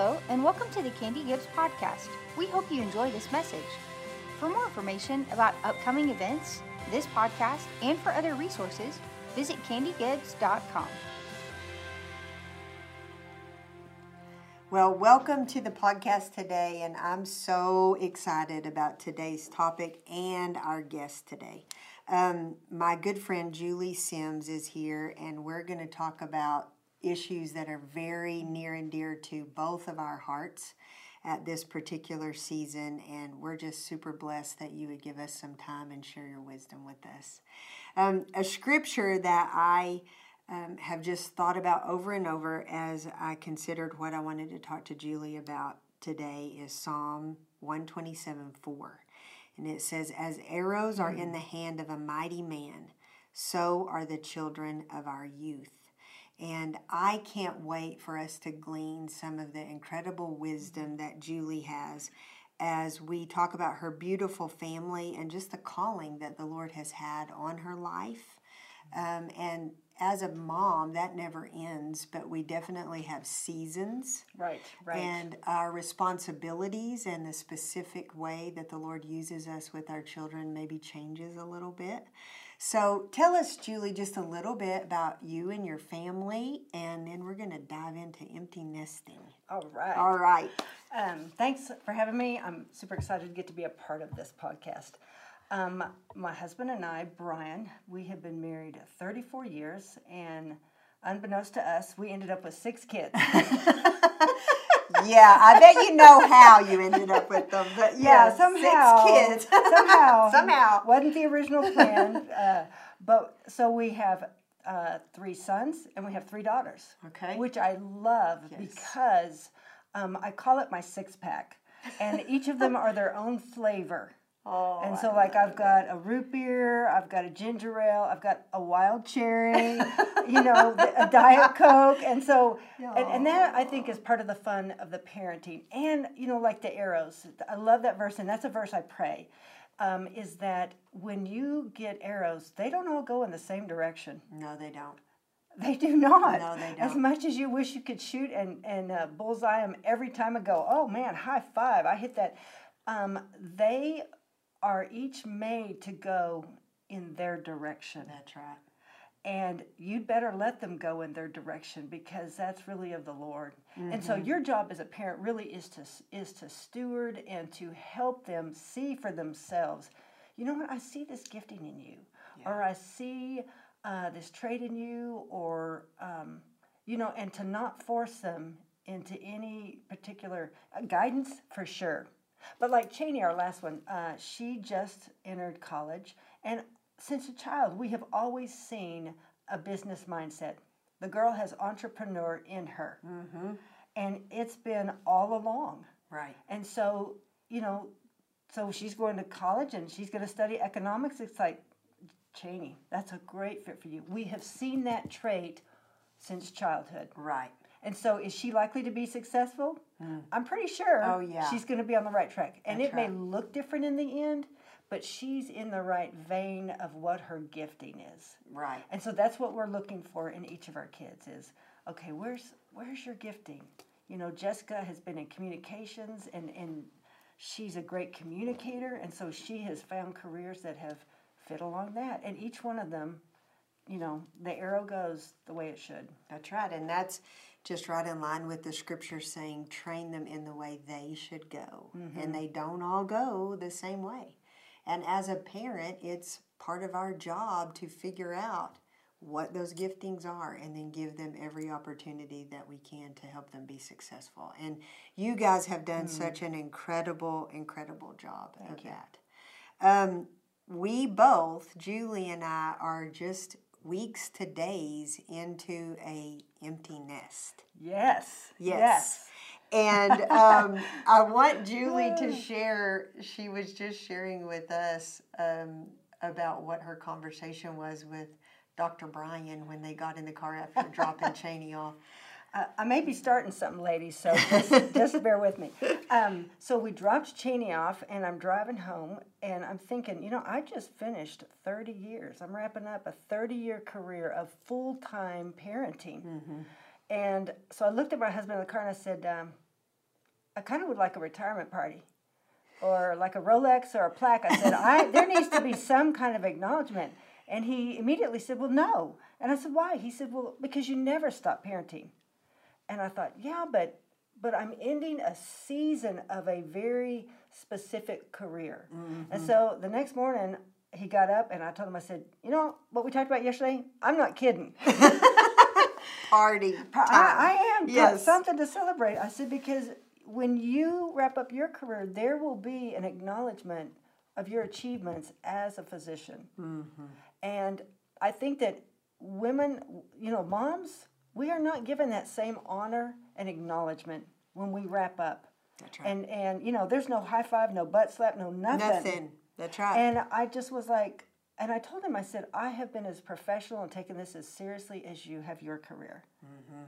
Hello, and welcome to the Candy Gibbs podcast. We hope you enjoy this message. For more information about upcoming events, this podcast, and for other resources, visit candygibbs.com. Well, welcome to the podcast today, and I'm so excited about today's topic and our guest today. Um, my good friend Julie Sims is here, and we're going to talk about issues that are very near and dear to both of our hearts at this particular season. And we're just super blessed that you would give us some time and share your wisdom with us. Um, a scripture that I um, have just thought about over and over as I considered what I wanted to talk to Julie about today is Psalm 127 4. And it says, As arrows are in the hand of a mighty man, so are the children of our youth. And I can't wait for us to glean some of the incredible wisdom that Julie has as we talk about her beautiful family and just the calling that the Lord has had on her life. Um, and as a mom, that never ends, but we definitely have seasons. Right, right. And our responsibilities and the specific way that the Lord uses us with our children maybe changes a little bit. So tell us, Julie, just a little bit about you and your family, and then we're going to dive into empty nesting. All right. All right. Um, thanks for having me. I'm super excited to get to be a part of this podcast. Um, my husband and I, Brian, we have been married 34 years, and unbeknownst to us, we ended up with six kids. yeah, I bet you know how you ended up with them. But yeah, yeah somehow, six kids. somehow, somehow wasn't the original plan. Uh, but so we have uh, three sons and we have three daughters. Okay, which I love yes. because um, I call it my six pack, and each of them are their own flavor. Oh, and so, like, I've got a root beer, I've got a ginger ale, I've got a wild cherry, you know, a diet coke, and so, and, and that I think is part of the fun of the parenting, and you know, like the arrows. I love that verse, and that's a verse I pray. Um, is that when you get arrows, they don't all go in the same direction. No, they don't. They do not. No, they don't. As much as you wish you could shoot and and uh, bullseye them every time I go, oh man, high five! I hit that. Um, they are each made to go in their direction. That's right. And you'd better let them go in their direction because that's really of the Lord. Mm-hmm. And so Mm-hmm. your job as a parent really is to is to steward and to help them see for themselves. You know what? I see this gifting in you, Yeah. or I see uh, this trait in you, or um, you know, and to not force them into any particular uh, guidance for sure. But like Cheney, our last one, uh, she just entered college, and since a child, we have always seen a business mindset. The girl has entrepreneur in her, Mm-hmm. and it's been all along. Right. And so, you know, so she's going to college and she's going to study economics. It's like, Cheney, that's a great fit for you. We have seen that trait since childhood. Right. And so, is she likely to be successful? Hmm. I'm pretty sure. Oh, yeah. She's going to be on the right track, and That's it may look different in the end, but she's in the right vein of what her gifting is. Right. And so that's what we're looking for in each of our kids is okay, where's where's your gifting? You know, Jessica has been in communications and and she's a great communicator and so she has found careers that have fit along that. And each one of them, you know, the arrow goes the way it should. That's right. And that's just right in line with the scripture saying, train them in the way they should go. And they don't all go the same way. And as a parent, it's part of our job to figure out what those giftings are and then give them every opportunity that we can to help them be successful. And you guys have done such an incredible, incredible job of that. Um, we both, Julie and I, are just weeks to days into a empty nest. Yes. Yes. And um, I want Julie to share. She was just sharing with us um, about what her conversation was with Dr. Brian when they got in the car after dropping Cheney off. Uh, I may be starting something, ladies, so just, just bear with me. Um, so we dropped Cheney off, and I'm driving home, and I'm thinking, you know, I just finished 30 years. I'm wrapping up a 30 year career of full time parenting. And so I looked at my husband in the car and I said, um, I kind of would like a retirement party or like a Rolex or a plaque. I said, I, there needs to be some kind of acknowledgement. And he immediately said, Well, no. And I said, Why? He said, Well, because you never stop parenting. And I thought, Yeah, but but I'm ending a season of a very specific career. And so the next morning, he got up and I told him, I said, You know what we talked about yesterday? I'm not kidding. Party time. I, I am. Yes. Something to celebrate. I said, because when you wrap up your career, there will be an acknowledgement of your achievements as a physician. Mm-hmm. And I think that women, you know, moms, we are not given that same honor and acknowledgement when we wrap up. That's right. And, and you know, there's no high five, no butt slap, no nothing. Nothing. That's right. And I just was like, and I told him, I said, I have been as professional and taken this as seriously as you have your career. Mm-hmm.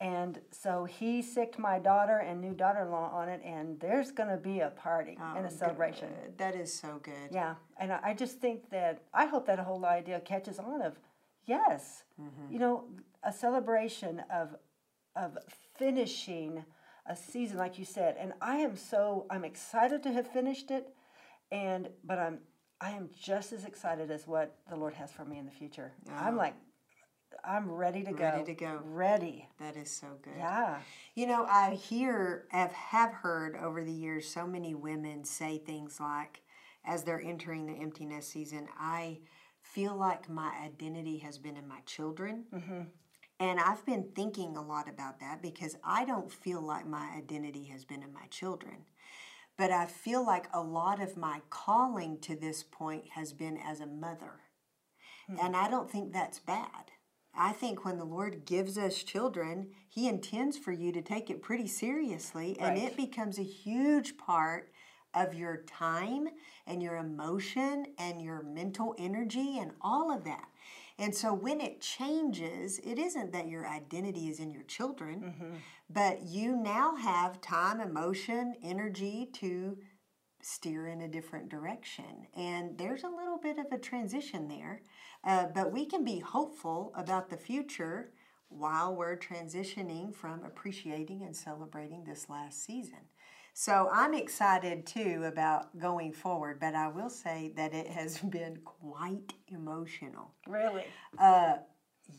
And so he sicked my daughter and new daughter in law on it, and there's going to be a party and a celebration. Good. Oh, That is so good. Yeah. And I I just think that, I hope that whole idea catches on of, yes, Mm-hmm. you know, a celebration of, of finishing a season, like you said. And I am so, I'm excited to have finished it, and, but I'm, I am just as excited as what the Lord has for me in the future. I'm like, I'm ready to go. Ready to go. Ready. That is so good. Yeah. You know, I hear, have, have heard over the years so many women say things like, as they're entering the empty nest season, I feel like my identity has been in my children. Mm-hmm. And I've been thinking a lot about that because I don't feel like my identity has been in my children. But I feel like a lot of my calling to this point has been as a mother. Hmm. And I don't think that's bad. I think when the Lord gives us children, He intends for you to take it pretty seriously, and Right. it becomes a huge part of your time and your emotion and your mental energy and all of that. And so when it changes, it isn't that your identity is in your children, but you now have time, emotion, energy to steer in a different direction. And there's a little bit of a transition there, uh, but we can be hopeful about the future while we're transitioning from appreciating and celebrating this last season. So I'm excited too about going forward, but I will say that it has been quite emotional. Really. Uh,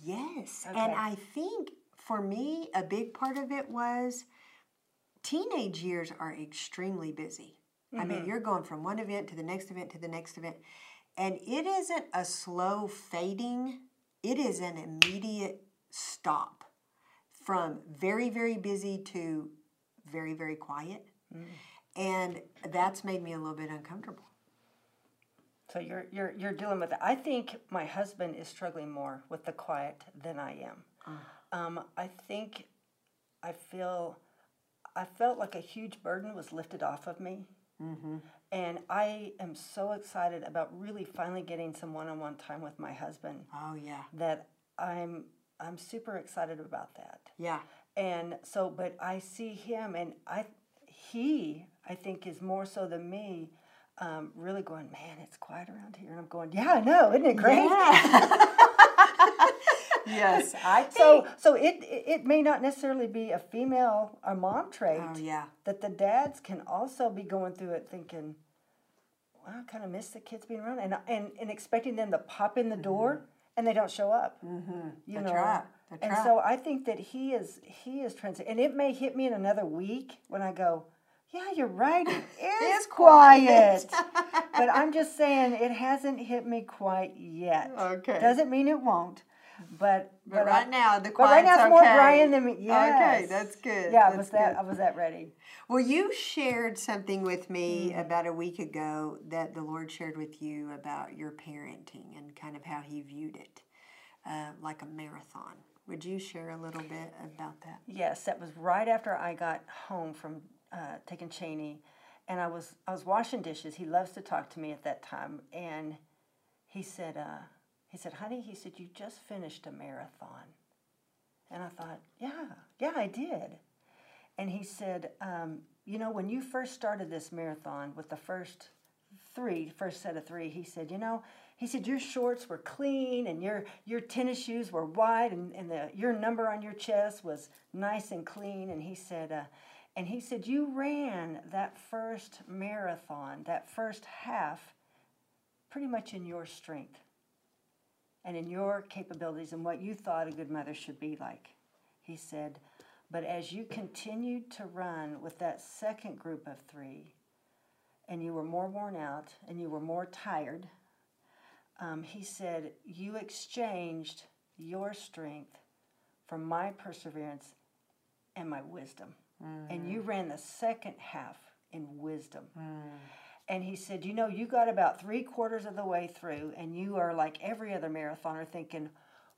yes. And I think for me, a big part of it was teenage years are extremely busy. I mean, you're going from one event to the next event to the next event. And it isn't a slow fading, it is an immediate stop from very, very busy to very, very quiet. And that's made me a little bit uncomfortable. So you're you're you're dealing with it. I think my husband is struggling more with the quiet than I am. Um, I think I feel I felt like a huge burden was lifted off of me, and I am so excited about really finally getting some one-on-one time with my husband. Oh, yeah. That I'm I'm super excited about that. Yeah. And so, but I see him, and I, he, I think, is more so than me, um, really going, man, it's quiet around here. And I'm going, yeah, I know, isn't it great? yes, I think. So, so it, it may not necessarily be a female or mom trait. Oh, yeah. That the dads can also be going through it, thinking, "Wow, I kind of miss the kids being around," and and and expecting them to pop in the door, and they don't show up. Mm-hmm. You That's know, right. That's and right. so I think that he is he is transit, and it may hit me in another week when I go. Yeah, you're right. It is quiet. but I'm just saying it hasn't hit me quite yet. Okay. Doesn't mean it won't. But But, I- right now, the but right now quiet's it's more. Brian than me. Yes. Okay, that's good. Yeah, that's was that good. I was that ready. Well, you shared something with me Mm. about a week ago that the Lord shared with you about your parenting and kind of how He viewed it, uh, like a marathon. Would you share a little bit about that? Yes, that was right after I got home from uh, taking Cheney, and I was I was washing dishes. He loves to talk to me at that time, and he said, uh, he said, honey, he said you just finished a marathon, and I thought, yeah, yeah, I did, and he said, um, you know, when you first started this marathon with the first three, first set of three, he said, you know, he said your shorts were clean and your your tennis shoes were white and, and the your number on your chest was nice and clean. And he said, uh, And he said, You ran that first marathon, that first half, pretty much in your strength and in your capabilities and what you thought a good mother should be like. He said, But as you continued to run with that second group of three, and you were more worn out and you were more tired, um, he said, You exchanged your strength for my perseverance and my wisdom. And you mm. ran the second half in wisdom. Mm. And he said, You know, you got about three quarters of the way through, and you are like every other marathoner thinking,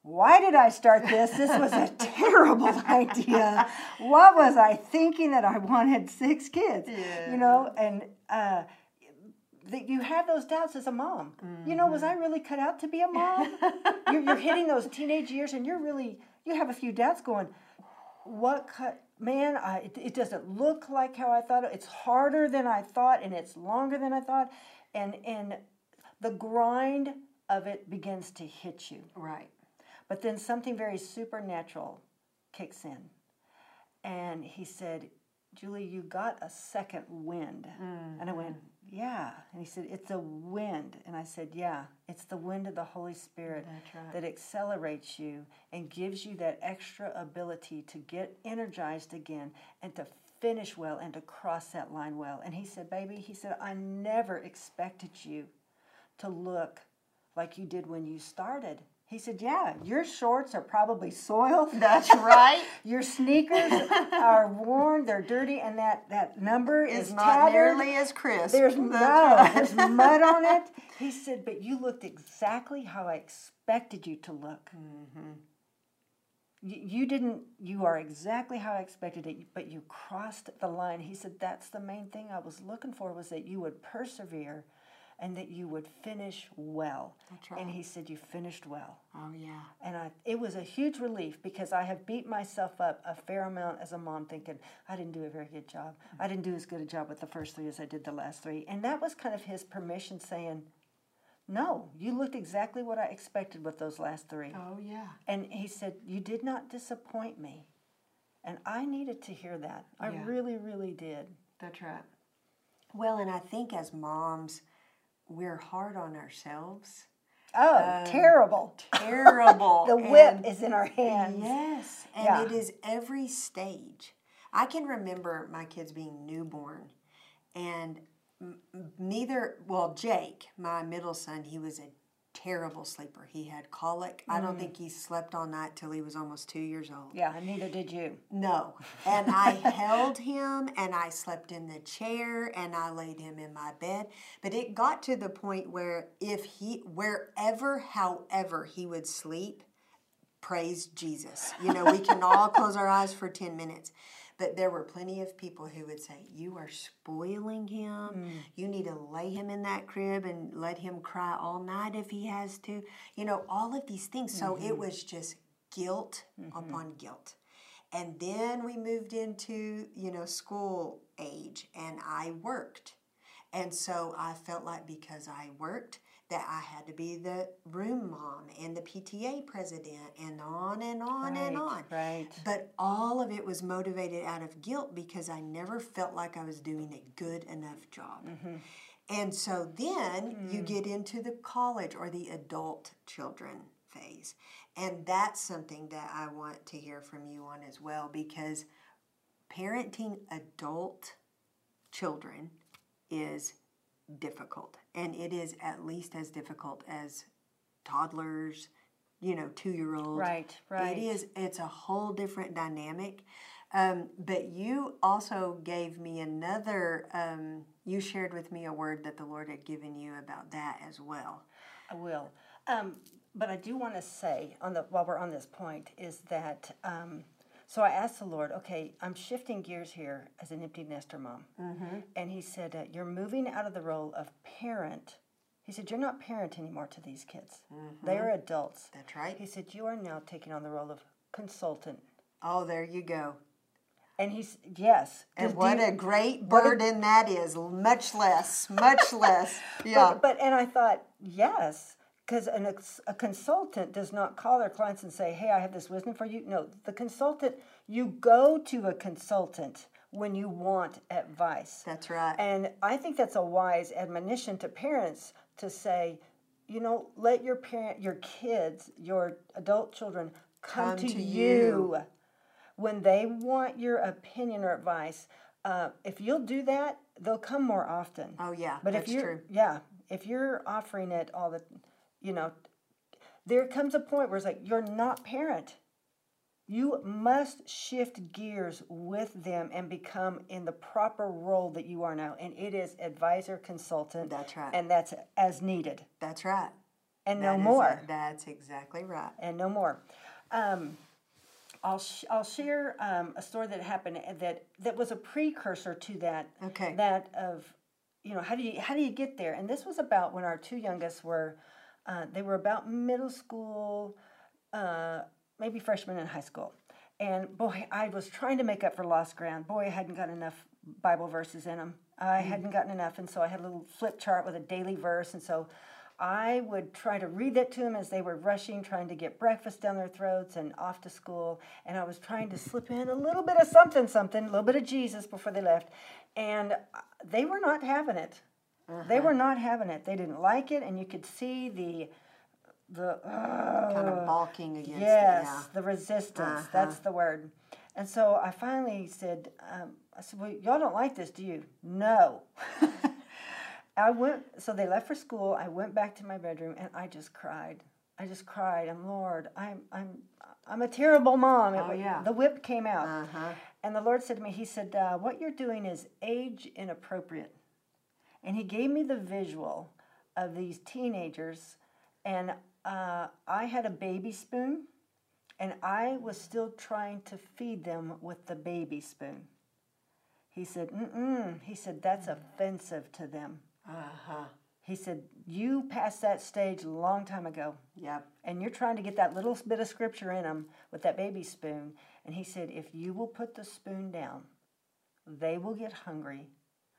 why did I start this? This was a terrible idea. What was I thinking that I wanted six kids? You know, and uh, that you have those doubts as a mom. You know, was I mm-hmm. really cut out to be a mom? you're, you're hitting those teenage years, and you're really you have a few doubts going. What cut? Man, I, it, it doesn't look like how I thought. It's harder than I thought, and it's longer than I thought, and and the grind of it begins to hit you. Right. But then something very supernatural kicks in. And he said, Julie, you got a second wind. And I went, mm. Yeah. And he said, It's a wind. And I said, Yeah, it's the wind of the Holy Spirit right. that accelerates you and gives you that extra ability to get energized again and to finish well and to cross that line well. And he said, Baby, he said, I never expected you to look like you did when you started. He said, Yeah, your shorts are probably soiled. That's right. Your sneakers are worn, they're dirty, and that, that number is It's not tattered. nearly as crisp. There's no, right. there's mud on it. He said, but you looked exactly how I expected you to look. Mm-hmm. You, you didn't, you are exactly how I expected it, but you crossed the line. He said, that's the main thing I was looking for was that you would persevere and that you would finish well. That's And he said, you finished well. Oh yeah. And I, it was a huge relief because I have beat myself up a fair amount as a mom, thinking I didn't do a very good job. Mm-hmm. I didn't do as good a job with the first three as I did the last three. And that was kind of his permission saying, No, you looked exactly what I expected with those last three. Oh yeah. And he said, You did not disappoint me. And I needed to hear that. I Yeah. really, really did. That's right. Well, and I think as moms, we're hard on ourselves. Oh, um, terrible. Terrible. The whip And- is in our hands. Yes, and Yeah. it is every stage. I can remember my kids being newborn, and neither, well, Jake, my middle son, he was a terrible sleeper. He had colic. I don't think mm. he slept all night till he was almost two years old. Yeah, and neither did you. No. And I held him and I slept in the chair and I laid him in my bed. But it got to the point where if he, wherever, however, he would sleep, praise Jesus. You know, we can all close our eyes for 10 minutes. But there were plenty of people who would say, You are spoiling him. Mm. You need to lay him in that crib and let him cry all night if he has to. You know, all of these things. So it mm-hmm. was just guilt mm-hmm. upon guilt. And then we moved into, you know, school age and I worked. And so I felt like because I worked, that I had to be the room mom and the PTA president and on and on and on. right. But all of it was motivated out of guilt because I never felt like I was doing a good enough job. Mm-hmm. And so then you Mm. get into the college or the adult children phase. And that's something that I want to hear from you on as well because parenting adult children is difficult. And it is at least as difficult as toddlers, you know, two year old Right, right. It is, it's a whole different dynamic. Um, but you also gave me another, um, you shared with me a word that the Lord had given you about that as well. I will. Um, but I do want to say, on the while we're on this point, is that um, so I asked the Lord, okay, I'm shifting gears here as an empty nester mom, mm-hmm. and He said, uh, you're moving out of the role of parent. He said, you're not parent anymore to these kids. They are adults. That's right. He said, you are now taking on the role of consultant. Oh, there you go. And he's yes. And what you- a great what a- burden that is. Much less, much less. Yeah. But, but and I thought, yes, because a consultant does not call their clients and say, "Hey, I have this wisdom for you." No, the consultant you go to a consultant when you want advice. That's right. And I think that's a wise admonition to parents to say, you know, let your parent, your kids, your adult children come, come to, to you. you. when they want your opinion or advice. Uh, if you'll do that, they'll come more often. Oh yeah, but if you're, true. Yeah, if you're offering it all the, you know, there comes a point where it's like you're not parent. You must shift gears with them and become in the proper role that you are now. And it is advisor consultant. That's right. And that's as needed. That's right. And that no more. A, that's exactly right. And no more. Um, I'll, sh- I'll share um, a story that happened that, that was a precursor to that. Okay. That of, you know, how do you how do you get there? And this was about when our two youngest were, uh, they were about middle school, uh, maybe freshman in high school. And boy, I was trying to make up for lost ground. Boy, I hadn't got enough Bible verses in them. I mm. hadn't gotten enough, and so I had a little flip chart with a daily verse, and so I would try to read that to them as they were rushing, trying to get breakfast down their throats and off to school. And I was trying to slip in a little bit of something, something, a little bit of Jesus before they left. And uh, they were not having it. Uh-huh. They were not having it. They didn't like it, and you could see the the uh, kind of balking against yes, it. Yeah. the resistance. Uh-huh. That's the word. And so I finally said, um, I said, well, y'all don't like this, do you? No. I went, so they left for school. I went back to my bedroom and I just cried. I just cried. I'm Lord. I'm I'm I'm a terrible mom. Oh, yeah. The whip came out, uh-huh. and the Lord said to me, He said, uh, "What you're doing is age inappropriate," and He gave me the visual of these teenagers, and uh, I had a baby spoon, and I was still trying to feed them with the baby spoon. He said, Mm-mm. He said, that's offensive to them. Uh-huh. He said, You passed that stage a long time ago. Yep. And you're trying to get that little bit of scripture in them with that baby spoon. And he said, If you will put the spoon down, they will get hungry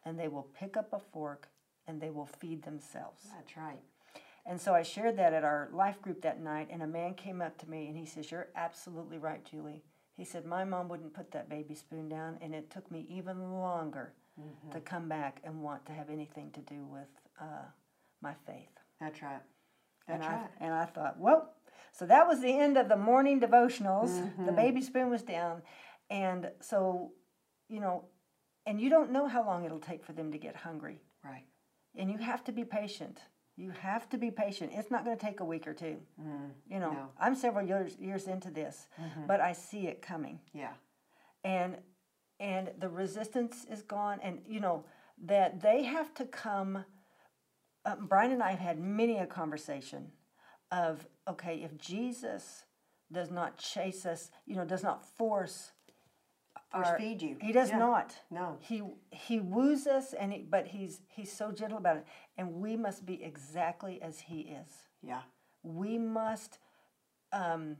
and they will pick up a fork and they will feed themselves. That's right. And so I shared that at our life group that night, and a man came up to me and he says, You're absolutely right, Julie. He said, My mom wouldn't put that baby spoon down, and it took me even longer mm-hmm. to come back and want to have anything to do with uh, my faith. That's right. That's and right. I, and I thought, well, so that was the end of the morning devotionals. Mm-hmm. The baby spoon was down. And so, you know, and you don't know how long it'll take for them to get hungry. Right. And you have to be patient. You have to be patient. It's not going to take a week or two. Mm, you know, no. I'm several years years into this, mm-hmm. but I see it coming. Yeah. And and the resistance is gone and you know that they have to come um, Brian and I have had many a conversation of okay, if Jesus does not chase us, you know, does not force our, feed you. He does yeah. not. No. He he woos us, and he, but he's he's so gentle about it, and we must be exactly as he is. Yeah. We must. Um,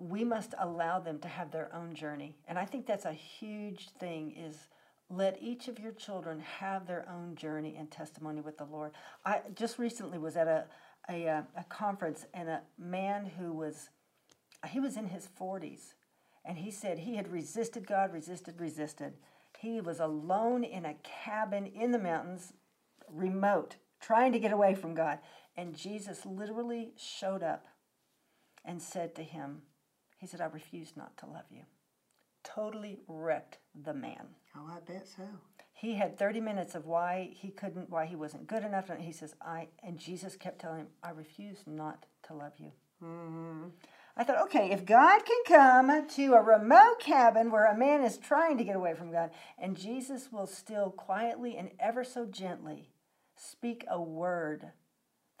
we must allow them to have their own journey, and I think that's a huge thing. Is let each of your children have their own journey and testimony with the Lord. I just recently was at a a, uh, a conference, and a man who was he was in his forties and he said he had resisted God, resisted, resisted. He was alone in a cabin in the mountains, remote, trying to get away from God. And Jesus literally showed up and said to him, He said, I refuse not to love you. Totally wrecked the man. Oh, I bet so. He had 30 minutes of why he couldn't, why he wasn't good enough. And he says, I, and Jesus kept telling him, I refuse not to love you. Mm-hmm. I thought, okay, if God can come to a remote cabin where a man is trying to get away from God, and Jesus will still quietly and ever so gently speak a word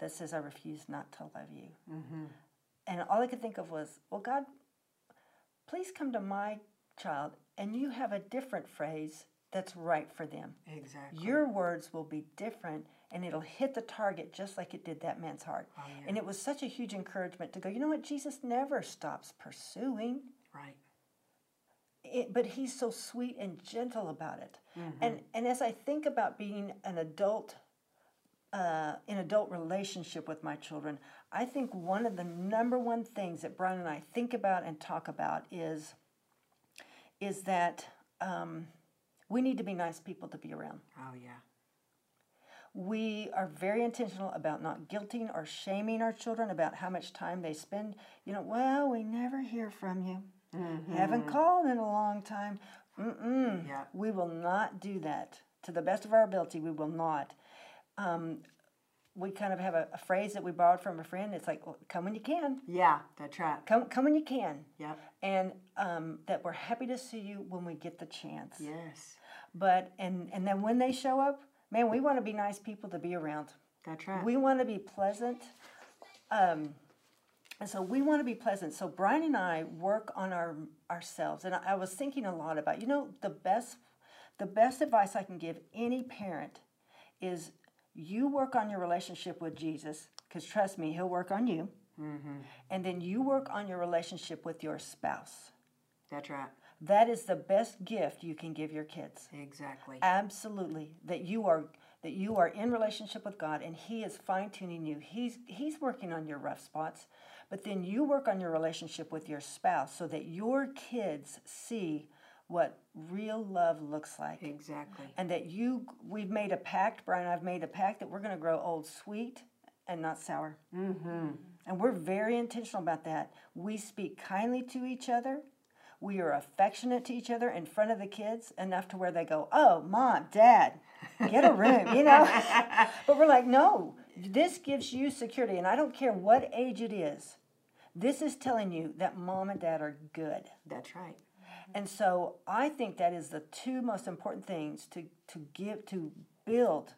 that says, I refuse not to love you. Mm-hmm. And all I could think of was, well, God, please come to my child, and you have a different phrase that's right for them. Exactly. Your words will be different and it'll hit the target just like it did that man's heart. Oh, yeah. And it was such a huge encouragement to go, you know what? Jesus never stops pursuing. Right. It, but he's so sweet and gentle about it. Mm-hmm. And and as I think about being an adult uh, in adult relationship with my children, I think one of the number one things that Brian and I think about and talk about is is that um, we need to be nice people to be around. Oh yeah. We are very intentional about not guilting or shaming our children about how much time they spend. You know, well, we never hear from you. Haven't called in a long time. Mm-mm. Yeah. We will not do that. To the best of our ability, we will not. Um, we kind of have a, a phrase that we borrowed from a friend. It's like, well, come when you can. Yeah, that's right. Come, come when you can. Yeah. And um, that we're happy to see you when we get the chance. Yes. But and and then when they show up, man, we want to be nice people to be around. That's right. We want to be pleasant. Um, and so we want to be pleasant. So Brian and I work on our ourselves. And I, I was thinking a lot about, you know, the best the best advice I can give any parent is you work on your relationship with Jesus, because trust me, he'll work on you. Mm-hmm. And then you work on your relationship with your spouse. that's right. That is the best gift you can give your kids. Exactly. Absolutely. That you are that you are in relationship with God and he is fine-tuning you. He's he's working on your rough spots, but then you work on your relationship with your spouse so that your kids see what real love looks like. Exactly. And that you we've made a pact, Brian I've made a pact that we're going to grow old sweet and not sour. Mm-hmm. And we're very intentional about that. We speak kindly to each other. We are affectionate to each other in front of the kids enough to where they go, "Oh, mom, dad, get a room," you know. but we're like, "No, this gives you security, and I don't care what age it is. This is telling you that mom and dad are good." That's right. And so I think that is the two most important things to to give to build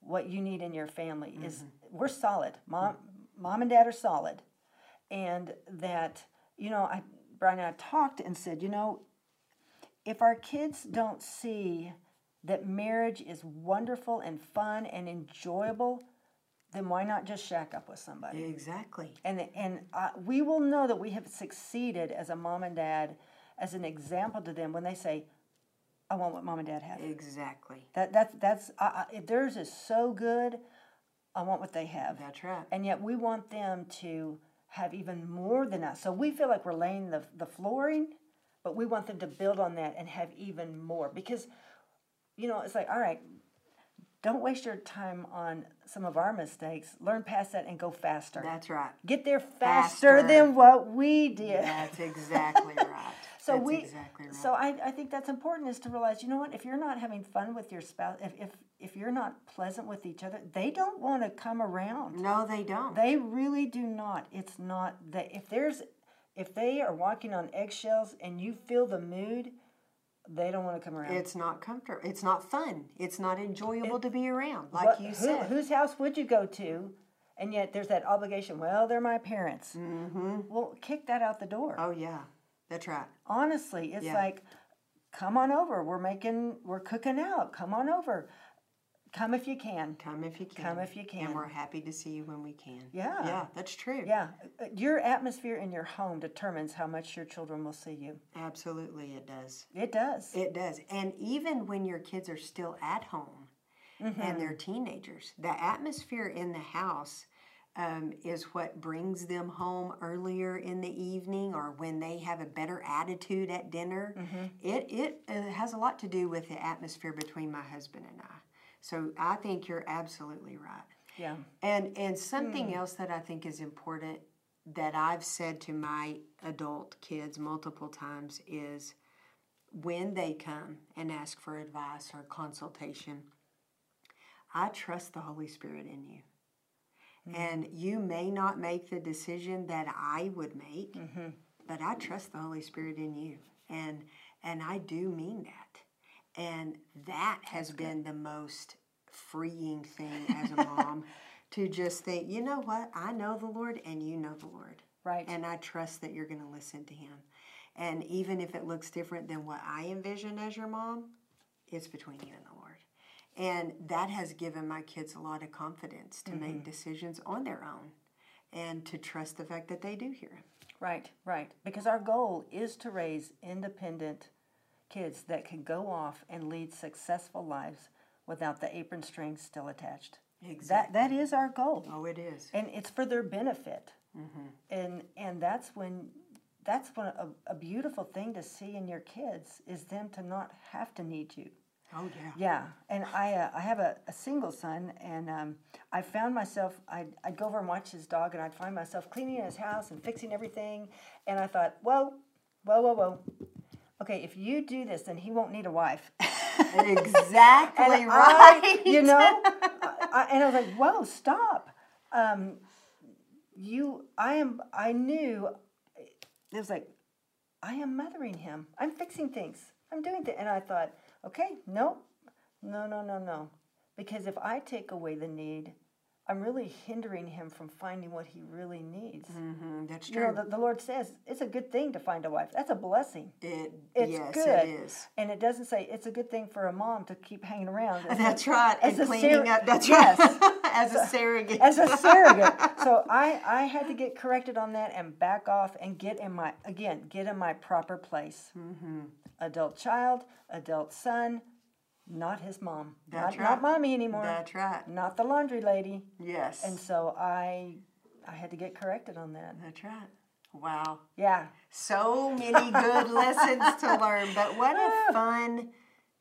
what you need in your family is we're solid. Mom mom and dad are solid. And that, you know, I Brian and I talked and said, you know, if our kids don't see that marriage is wonderful and fun and enjoyable, then why not just shack up with somebody? Exactly. and and uh, we will know that we have succeeded as a mom and dad as an example to them when they say i want what mom and dad have Exactly. that that's that's if theirs is so good i want what they have That's right. and yet we want them to have even more than us so we feel like we're laying the, the flooring but we want them to build on that and have even more because you know it's like all right don't waste your time on some of our mistakes learn past that and go faster That's right. get there faster, Faster. than what we did. That's exactly right. So we, exactly right. so I, I think that's important is to realize, you know what, if you're not having fun with your spouse, if, if, if you're not pleasant with each other, they don't want to come around. no, they don't. They really do not. It's not that if there's, if they are walking on eggshells and you feel the mood, they don't want to come around. it's not comfortable. It's not fun. It's not enjoyable to be around, like What- you who- said. whose house would you go to? And yet there's that obligation. Well, they're my parents. Mm-hmm. Well, kick that out the door. oh yeah, that's right. honestly it's Yeah. like come on over we're making we're cooking out come on over come if you can Come if you can. Come if you can. And we're happy to see you when we can. Yeah. Yeah, that's true. yeah your atmosphere in your home determines how much your children will see you Absolutely, it does. it does It does. And even when your kids are still at home mm-hmm. and they're teenagers, the atmosphere in the house um, is what brings them home earlier in the evening or when they have a better attitude at dinner. It, it uh, has a lot to do with the atmosphere between my husband and I. So I think you're absolutely right. yeah And and something else that I think is important that I've said to my adult kids multiple times is when they come and ask for advice or consultation, I trust the Holy Spirit in you. Mm-hmm. And you may not make the decision that I would make, mm-hmm. but I trust the Holy Spirit in you. And and I do mean that. And that has been the most freeing thing as a mom to just think, you know what? I know the Lord and you know the Lord. right And I trust that you're going to listen to him. And even if it looks different than what I envision as your mom, it's between you and the Lord. And that has given my kids a lot of confidence to make decisions on their own and to trust the fact that they do hear him. right right because our goal is to raise independent kids that can go off and lead successful lives without the apron strings still attached That that is our goal. Oh, it is. and it's for their benefit Mm-hmm. and and that's when that's when a, a beautiful thing to see in your kids is them to not have to need you Oh, yeah. yeah and i uh, i have a, a single son and um, i found myself I'd, I'd go over and watch his dog and i'd find myself cleaning his house and fixing everything and i thought whoa whoa whoa whoa okay if you do this then he won't need a wife Exactly right. I, you know, I, I- and I was like, "Whoa, stop!" Um, you, I am. I knew it was like, I am mothering him. I'm fixing things. I'm doing things, and I thought, okay, no, no, no, no, no, because if I take away the need, I'm really hindering him from finding what he really needs. Mhm, That's You true. know, the, the Lord says it's a good thing to find a wife. That's a blessing. it, It's yes, good. it is. And it doesn't say it's a good thing for a mom to keep hanging around. as a- That's right. as And a cleaning surro- up. That's yes, right. As a surrogate. as a surrogate. So I, I had to get corrected on that and back off and get in my again get in my proper place. Mm-hmm. Adult child, adult son, not his mom, That's not, right. not mommy anymore, That's right. not the laundry lady. Yes. And so I I had to get corrected on that. That's right. Wow. Yeah, So many good lessons to learn, but what a fun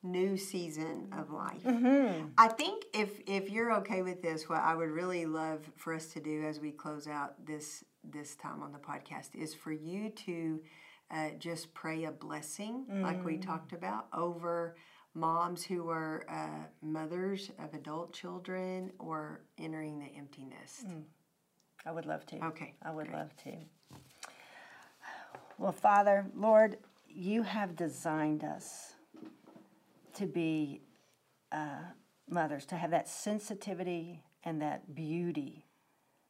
new season of life. Mm-hmm. I think if if you're okay with this, what I would really love for us to do as we close out this this time on the podcast is for you to uh, just pray a blessing, like Mm. we talked about, over moms who are uh, mothers of adult children or entering the empty nest. I would love to. Okay, I would great. love to. Well, Father, Lord, you have designed us to be uh, mothers, to have that sensitivity and that beauty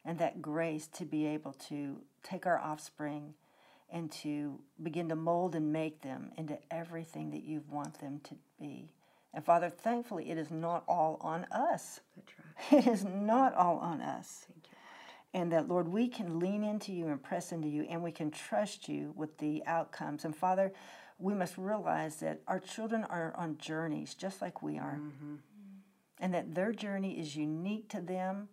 and that grace to be able to take our offspring and to begin to mold and make them into everything that you want them to be. And Father, thankfully, it is not all on us. That's right. It is not all on us. And that, Lord, we can lean into you and press into you, and we can trust you with the outcomes. And Father, we must realize that our children are on journeys just like we are, and that their journey is unique to them.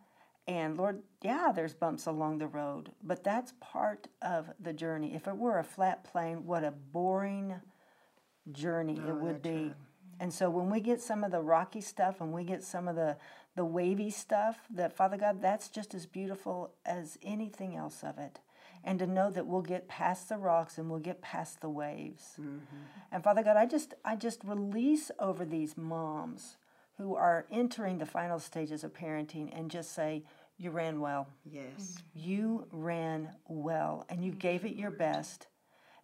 And Lord, yeah, there's bumps along the road, but that's part of the journey. If it were a flat plane, what a boring journey it oh, would be. And so when we get some of the rocky stuff and we get some of the the wavy stuff, that Father God, that's just as beautiful as anything else of it. And to know that we'll get past the rocks and we'll get past the waves. Mm-hmm. And Father God, I just I just release over these moms who are entering the final stages of parenting and just say, You ran well. Yes. You ran well and you gave it your best.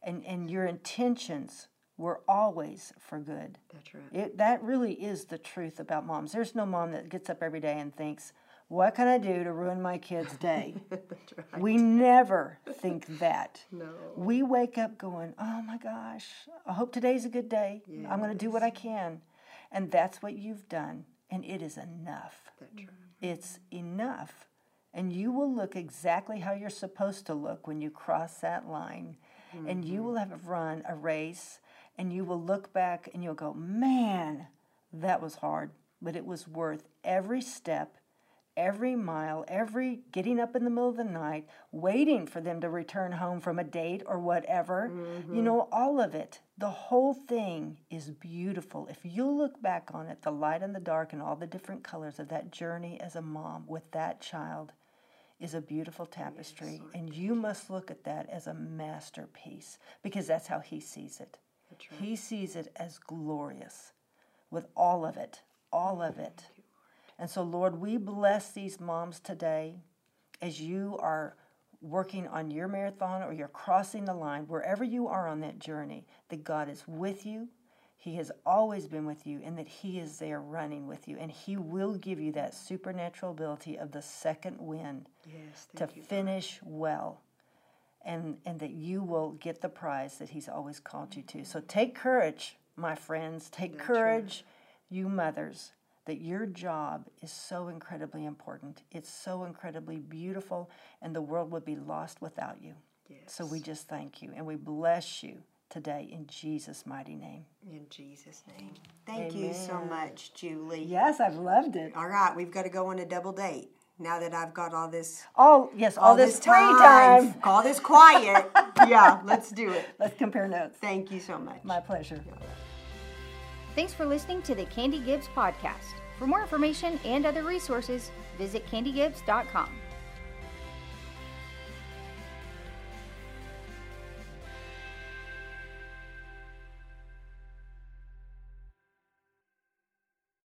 And and your intentions were always for good. That's right. It, that really is the truth about moms. There's no mom that gets up every day and thinks, "What can I do to ruin my kid's day?" That's right. We never think that. No. We wake up going, "Oh my gosh, I hope today's a good day. I'm going to do what I can," and that's what you've done, and it is enough. It's enough, and you will look exactly how you're supposed to look when you cross that line, and you mm-hmm. will have run a race and you will look back and you'll go, man, that was hard, but it was worth every step, every mile, every getting up in the middle of the night, waiting for them to return home from a date or whatever. You know, all of it. The whole thing is beautiful. If you look back on it, the light and the dark and all the different colors of that journey as a mom with that child is a beautiful tapestry. and you must look at that as a masterpiece because that's how he sees it. He sees it as glorious with all of it, all of it. And so, Lord, we bless these moms today as you are working on your marathon or you're crossing the line, wherever you are on that journey, that God is with you. He has always been with you, and that He is there running with you. And He will give you that supernatural ability of the second wind Yes. to you. finish well and and that you will get the prize that he's always called you to so take courage my friends take courage you mothers that your job is so incredibly important it's so incredibly beautiful and the world would be lost without you Yes. so we just thank you and we bless you today in Jesus' mighty name. In Jesus' name. Thank you so much, Julie. Yes, I've loved it. All right, we've got to go on a double date now that I've got all this Oh, yes, all, this, free time. all this quiet. yeah, let's do it. Let's compare notes. Thank you so much. My pleasure. Thanks for listening to the Candy Gibbs podcast. For more information and other resources, visit candygibbs.com.